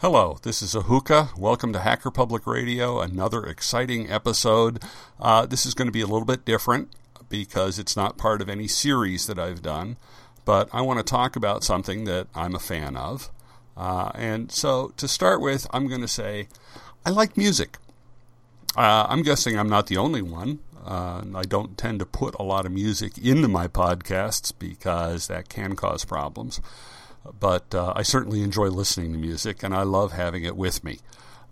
Hello, this is Ahuka. Welcome to Hacker Public Radio, another exciting episode. Uh, this is going to be a little bit different because it's not part of any series that I've done, but I want to talk about something that I'm a fan of. Uh, and so to start with, I'm going to say I like music. Uh, I'm guessing I'm not the only one. Uh, I don't tend to put a lot of music into my podcasts because that can cause problems. But uh, I certainly enjoy listening to music and I love having it with me.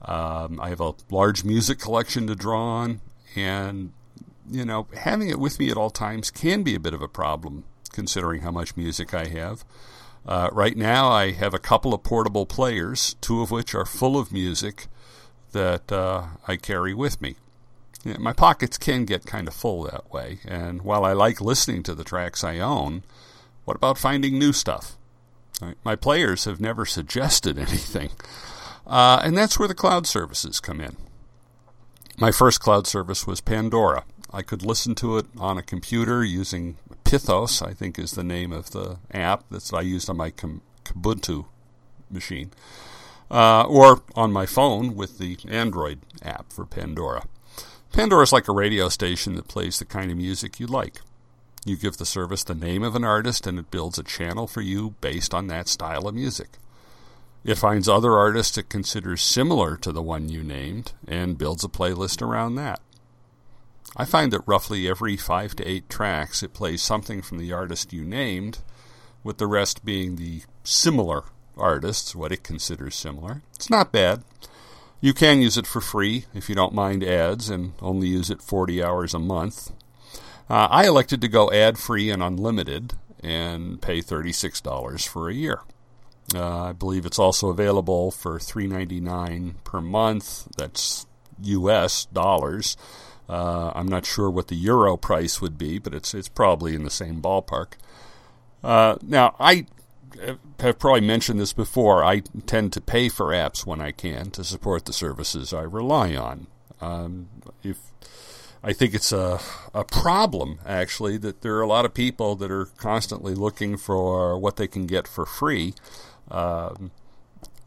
Um, I have a large music collection to draw on, and you know, having it with me at all times can be a bit of a problem considering how much music I have. Uh, right now, I have a couple of portable players, two of which are full of music that uh, I carry with me. My pockets can get kind of full that way, and while I like listening to the tracks I own, what about finding new stuff? My players have never suggested anything, uh, and that's where the cloud services come in. My first cloud service was Pandora. I could listen to it on a computer using Pithos, I think is the name of the app that I used on my Kubuntu machine, uh, or on my phone with the Android app for Pandora. Pandora is like a radio station that plays the kind of music you like. You give the service the name of an artist and it builds a channel for you based on that style of music. It finds other artists it considers similar to the one you named and builds a playlist around that. I find that roughly every five to eight tracks it plays something from the artist you named, with the rest being the similar artists, what it considers similar. It's not bad. You can use it for free if you don't mind ads and only use it 40 hours a month. Uh, I elected to go ad free and unlimited and pay $36 for a year. Uh, I believe it's also available for $3.99 per month. That's US dollars. Uh, I'm not sure what the euro price would be, but it's it's probably in the same ballpark. Uh, now, I have probably mentioned this before. I tend to pay for apps when I can to support the services I rely on. Um, if I think it's a a problem actually that there are a lot of people that are constantly looking for what they can get for free. Um,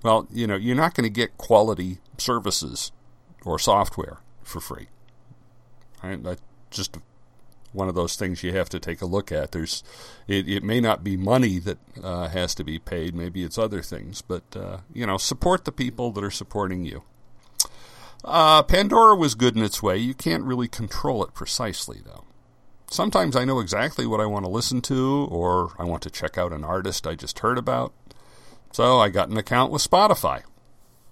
well, you know, you're not going to get quality services or software for free. Right? That's just one of those things you have to take a look at. There's, it, it may not be money that uh, has to be paid. Maybe it's other things, but uh, you know, support the people that are supporting you. Uh, Pandora was good in its way. You can't really control it precisely, though. Sometimes I know exactly what I want to listen to, or I want to check out an artist I just heard about. So I got an account with Spotify.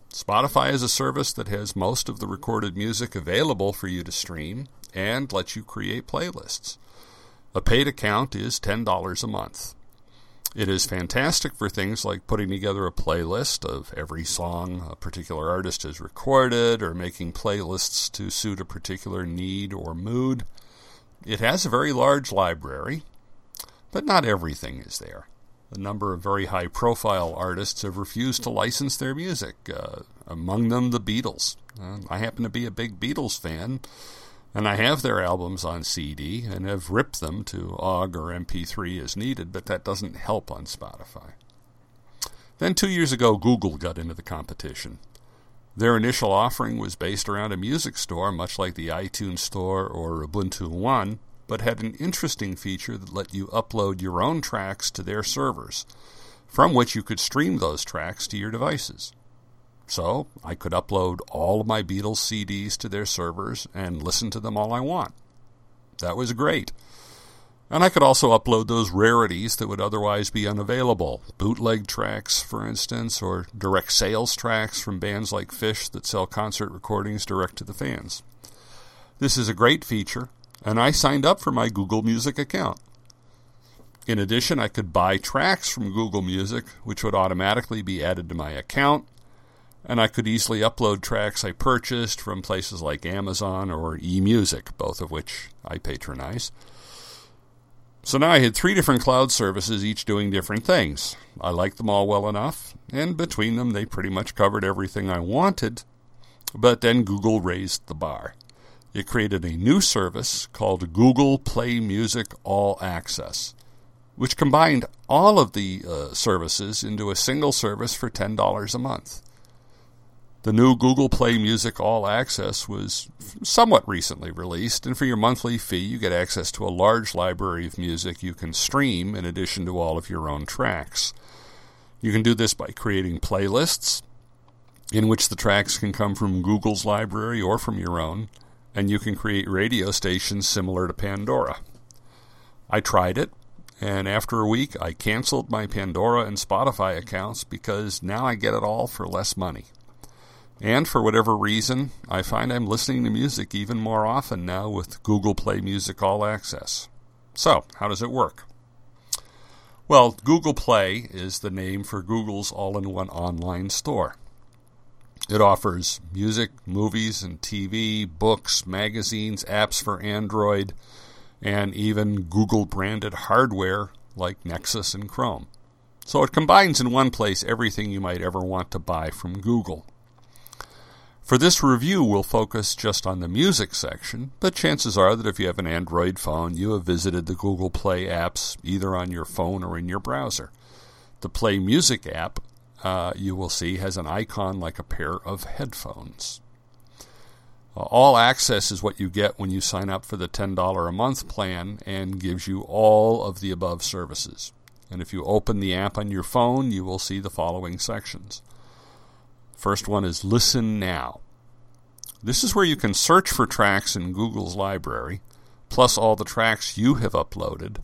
Spotify is a service that has most of the recorded music available for you to stream and lets you create playlists. A paid account is $10 a month. It is fantastic for things like putting together a playlist of every song a particular artist has recorded or making playlists to suit a particular need or mood. It has a very large library, but not everything is there a number of very high profile artists have refused to license their music, uh, among them the Beatles. Uh, I happen to be a big Beatles fan, and I have their albums on CD and have ripped them to OGG or MP3 as needed, but that doesn't help on Spotify. Then two years ago, Google got into the competition. Their initial offering was based around a music store, much like the iTunes Store or Ubuntu One, but had an interesting feature that let you upload your own tracks to their servers, from which you could stream those tracks to your devices. So I could upload all of my Beatles CDs to their servers and listen to them all I want. That was great. And I could also upload those rarities that would otherwise be unavailable. Bootleg tracks, for instance, or direct sales tracks from bands like Phish that sell concert recordings direct to the fans. This is a great feature, and I signed up for my Google Music account. In addition, I could buy tracks from Google Music, which would automatically be added to my account, and I could easily upload tracks I purchased from places like Amazon or eMusic, both of which I patronize. So now I had three different cloud services, each doing different things. I liked them all well enough, and between them they pretty much covered everything I wanted, but then Google raised the bar. It created a new service called Google Play Music All Access, which combined all of the uh, services into a single service for $10 a month. The new Google Play Music All Access was somewhat recently released, and for your monthly fee, you get access to a large library of music you can stream in addition to all of your own tracks. You can do this by creating playlists in which the tracks can come from Google's library or from your own, and you can create radio stations similar to Pandora. I tried it, and after a week, I canceled my Pandora and Spotify accounts because now I get it all for less money. And for whatever reason, I find I'm listening to music even more often now with Google Play Music All Access. So, how does it work? Well, Google Play is the name for Google's all in one online store. It offers music, movies, and TV, books, magazines, apps for Android, and even Google branded hardware like Nexus and Chrome. So it combines in one place everything you might ever want to buy from Google. For this review, we'll focus just on the music section, but chances are that if you have an Android phone, you have visited the Google Play apps either on your phone or in your browser. The Play Music app, uh, you will see, has an icon like a pair of headphones. Uh, all access is what you get when you sign up for the $10 a month plan and gives you all of the above services. And if you open the app on your phone, you will see the following sections. First one is Listen Now. This is where you can search for tracks in Google's library, plus all the tracks you have uploaded,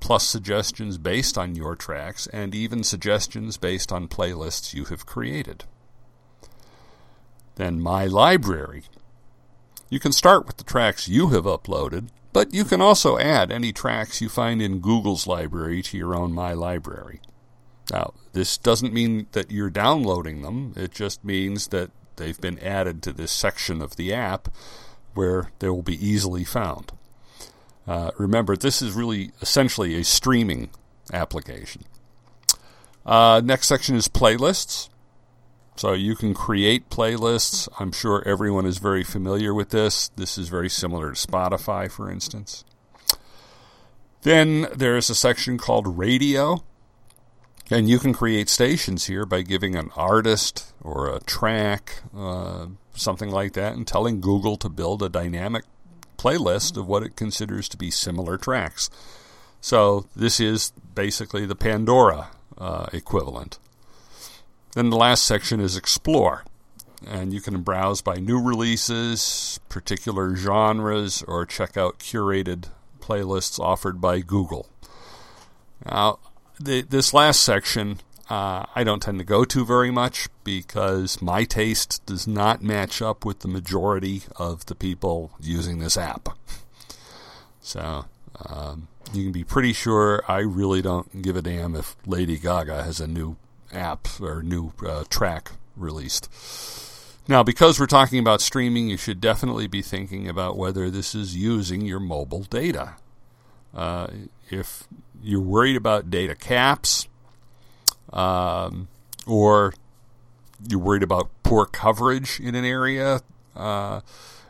plus suggestions based on your tracks, and even suggestions based on playlists you have created. Then My Library. You can start with the tracks you have uploaded, but you can also add any tracks you find in Google's library to your own My Library. Now, this doesn't mean that you're downloading them, it just means that they've been added to this section of the app where they will be easily found. Uh, remember, this is really essentially a streaming application. Uh, next section is playlists. So you can create playlists. I'm sure everyone is very familiar with this. This is very similar to Spotify, for instance. Then there's a section called radio. And you can create stations here by giving an artist or a track, uh, something like that, and telling Google to build a dynamic playlist of what it considers to be similar tracks. So this is basically the Pandora uh, equivalent. Then the last section is Explore. And you can browse by new releases, particular genres, or check out curated playlists offered by Google. Now, the, this last section uh, I don't tend to go to very much because my taste does not match up with the majority of the people using this app. So um, you can be pretty sure I really don't give a damn if Lady Gaga has a new app or new uh, track released. Now, because we're talking about streaming, you should definitely be thinking about whether this is using your mobile data. Uh, if you're worried about data caps, um, or you're worried about poor coverage in an area, uh,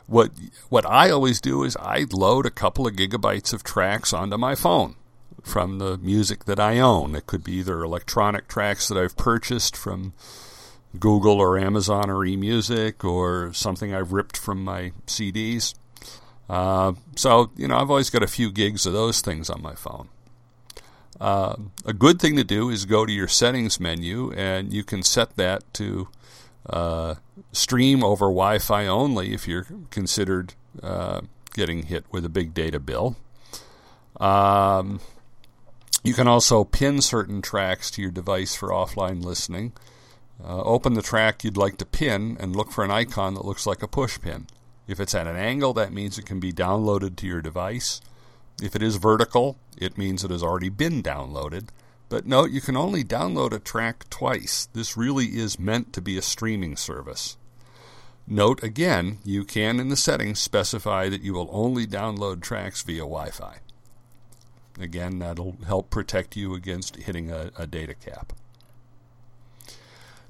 what what I always do is I load a couple of gigabytes of tracks onto my phone from the music that I own. It could be either electronic tracks that I've purchased from Google or Amazon or eMusic or something I've ripped from my CDs. Uh, so, you know, I've always got a few gigs of those things on my phone. Uh, a good thing to do is go to your settings menu and you can set that to uh, stream over Wi Fi only if you're considered uh, getting hit with a big data bill. Um, you can also pin certain tracks to your device for offline listening. Uh, open the track you'd like to pin and look for an icon that looks like a push pin. If it's at an angle, that means it can be downloaded to your device. If it is vertical, it means it has already been downloaded. But note, you can only download a track twice. This really is meant to be a streaming service. Note again, you can in the settings specify that you will only download tracks via Wi Fi. Again, that'll help protect you against hitting a, a data cap.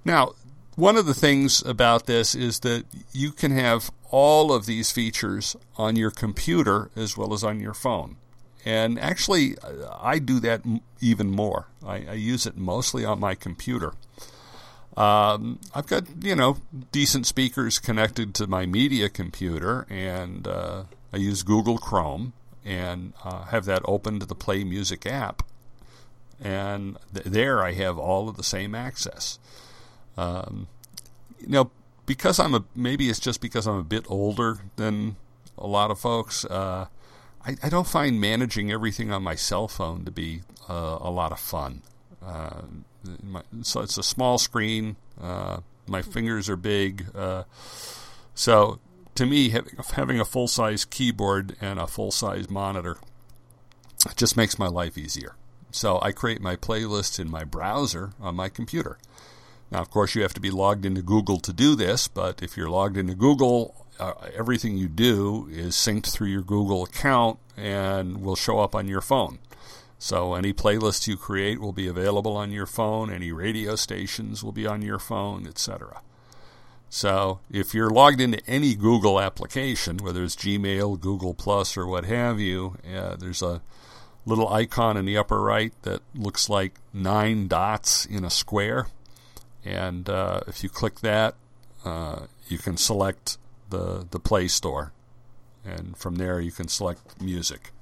Now, one of the things about this is that you can have all of these features on your computer as well as on your phone. And actually, I do that even more. I, I use it mostly on my computer. Um, I've got you know decent speakers connected to my media computer, and uh, I use Google Chrome and uh, have that open to the Play Music app, and th- there I have all of the same access. Um, you know, because I'm a maybe it's just because I'm a bit older than a lot of folks. Uh, I, I, don't find managing everything on my cell phone to be uh, a lot of fun. Uh, my, so it's a small screen. Uh, my fingers are big. Uh, so to me, having a full size keyboard and a full size monitor just makes my life easier. So I create my playlists in my browser on my computer. Now, of course, you have to be logged into Google to do this, but if you're logged into Google, uh, everything you do is synced through your Google account and will show up on your phone. So any playlists you create will be available on your phone, any radio stations will be on your phone, etc. So if you're logged into any Google application, whether it's Gmail, Google Plus, or what have you, uh, there's a little icon in the upper right that looks like nine dots in a square. And uh, if you click that, uh, you can select the, the Play Store. And from there, you can select music.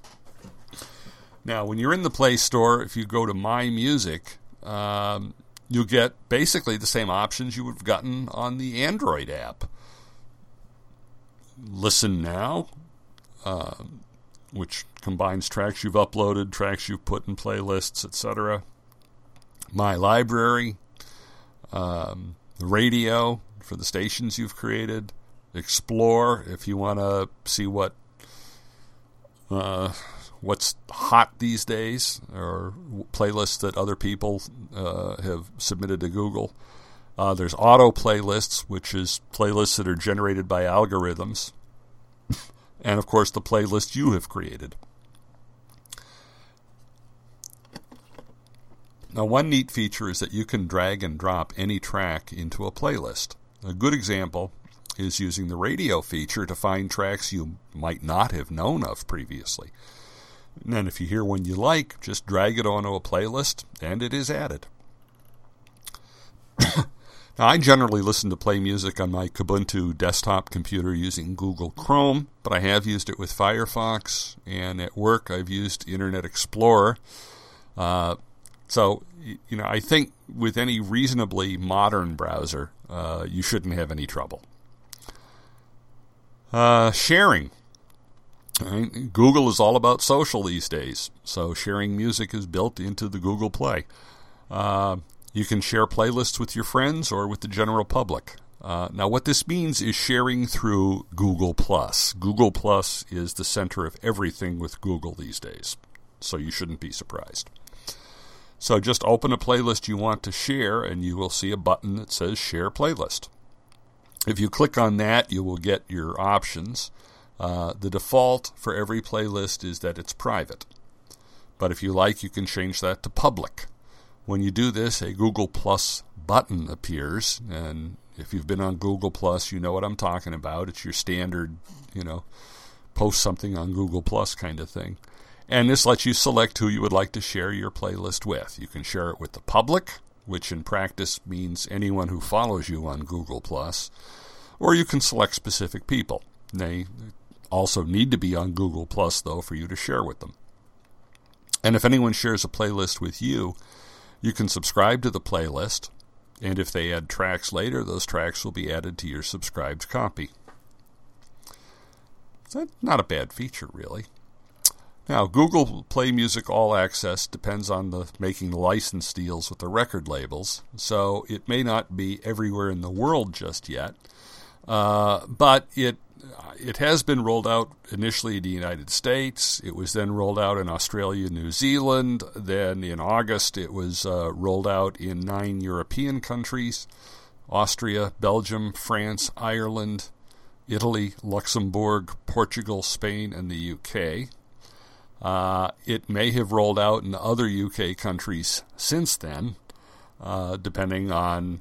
Now, when you're in the Play Store, if you go to My Music, um, you'll get basically the same options you would have gotten on the Android app. Listen Now, uh, which combines tracks you've uploaded, tracks you've put in playlists, etc. My Library, um, radio for the stations you've created, Explore if you want to see what uh, what's hot these days or playlists that other people uh, have submitted to Google. Uh, there's auto playlists, which is playlists that are generated by algorithms. and of course, the playlist you have created. Now, one neat feature is that you can drag and drop any track into a playlist. A good example is using the radio feature to find tracks you might not have known of previously. And if you hear one you like, just drag it onto a playlist and it is added. now, I generally listen to play music on my Kubuntu desktop computer using Google Chrome, but I have used it with Firefox, and at work I've used Internet Explorer. Uh, so, you know, I think with any reasonably modern browser, uh, you shouldn't have any trouble. Uh, sharing. Google is all about social these days, so sharing music is built into the Google Play. Uh, you can share playlists with your friends or with the general public. Uh, now, what this means is sharing through Google Plus. Google Plus is the center of everything with Google these days, so you shouldn't be surprised. So just open a playlist you want to share, and you will see a button that says Share Playlist. If you click on that, you will get your options. Uh, the default for every playlist is that it's private. But if you like, you can change that to public. When you do this, a Google Plus button appears, and if you've been on Google Plus, you know what I'm talking about. It's your standard, you know, post something on Google Plus kind of thing. And this lets you select who you would like to share your playlist with. You can share it with the public, which in practice means anyone who follows you on Google Plus, or you can select specific people. They also need to be on Google Plus, though, for you to share with them. And if anyone shares a playlist with you, you can subscribe to the playlist, and if they add tracks later, those tracks will be added to your subscribed copy. That's not a bad feature, really. Now, Google Play Music All Access depends on the making license deals with the record labels, so it may not be everywhere in the world just yet. Uh, but it it has been rolled out initially in the United States. It was then rolled out in Australia, New Zealand. Then in August, it was uh, rolled out in nine European countries Austria, Belgium, France, Ireland, Italy, Luxembourg, Portugal, Spain, and the UK. Uh, it may have rolled out in other UK countries since then, uh, depending on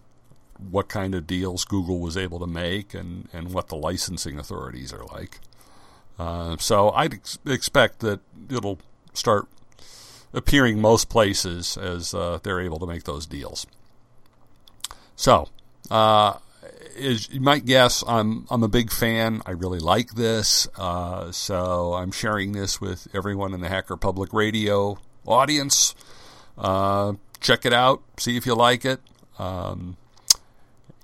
what kind of deals Google was able to make and, and what the licensing authorities are like. Uh, so I'd ex- expect that it'll start appearing most places as uh, they're able to make those deals. So, uh, as you might guess, I'm I'm a big fan. I really like this, uh, so I'm sharing this with everyone in the Hacker Public Radio audience. Uh, check it out, see if you like it, um,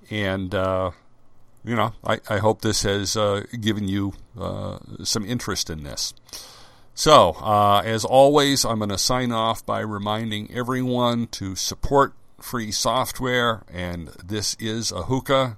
and uh, you know, I, I hope this has uh, given you uh, some interest in this. So, uh, as always, I'm going to sign off by reminding everyone to support free software, and this is Ahuka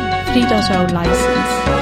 3.0 license.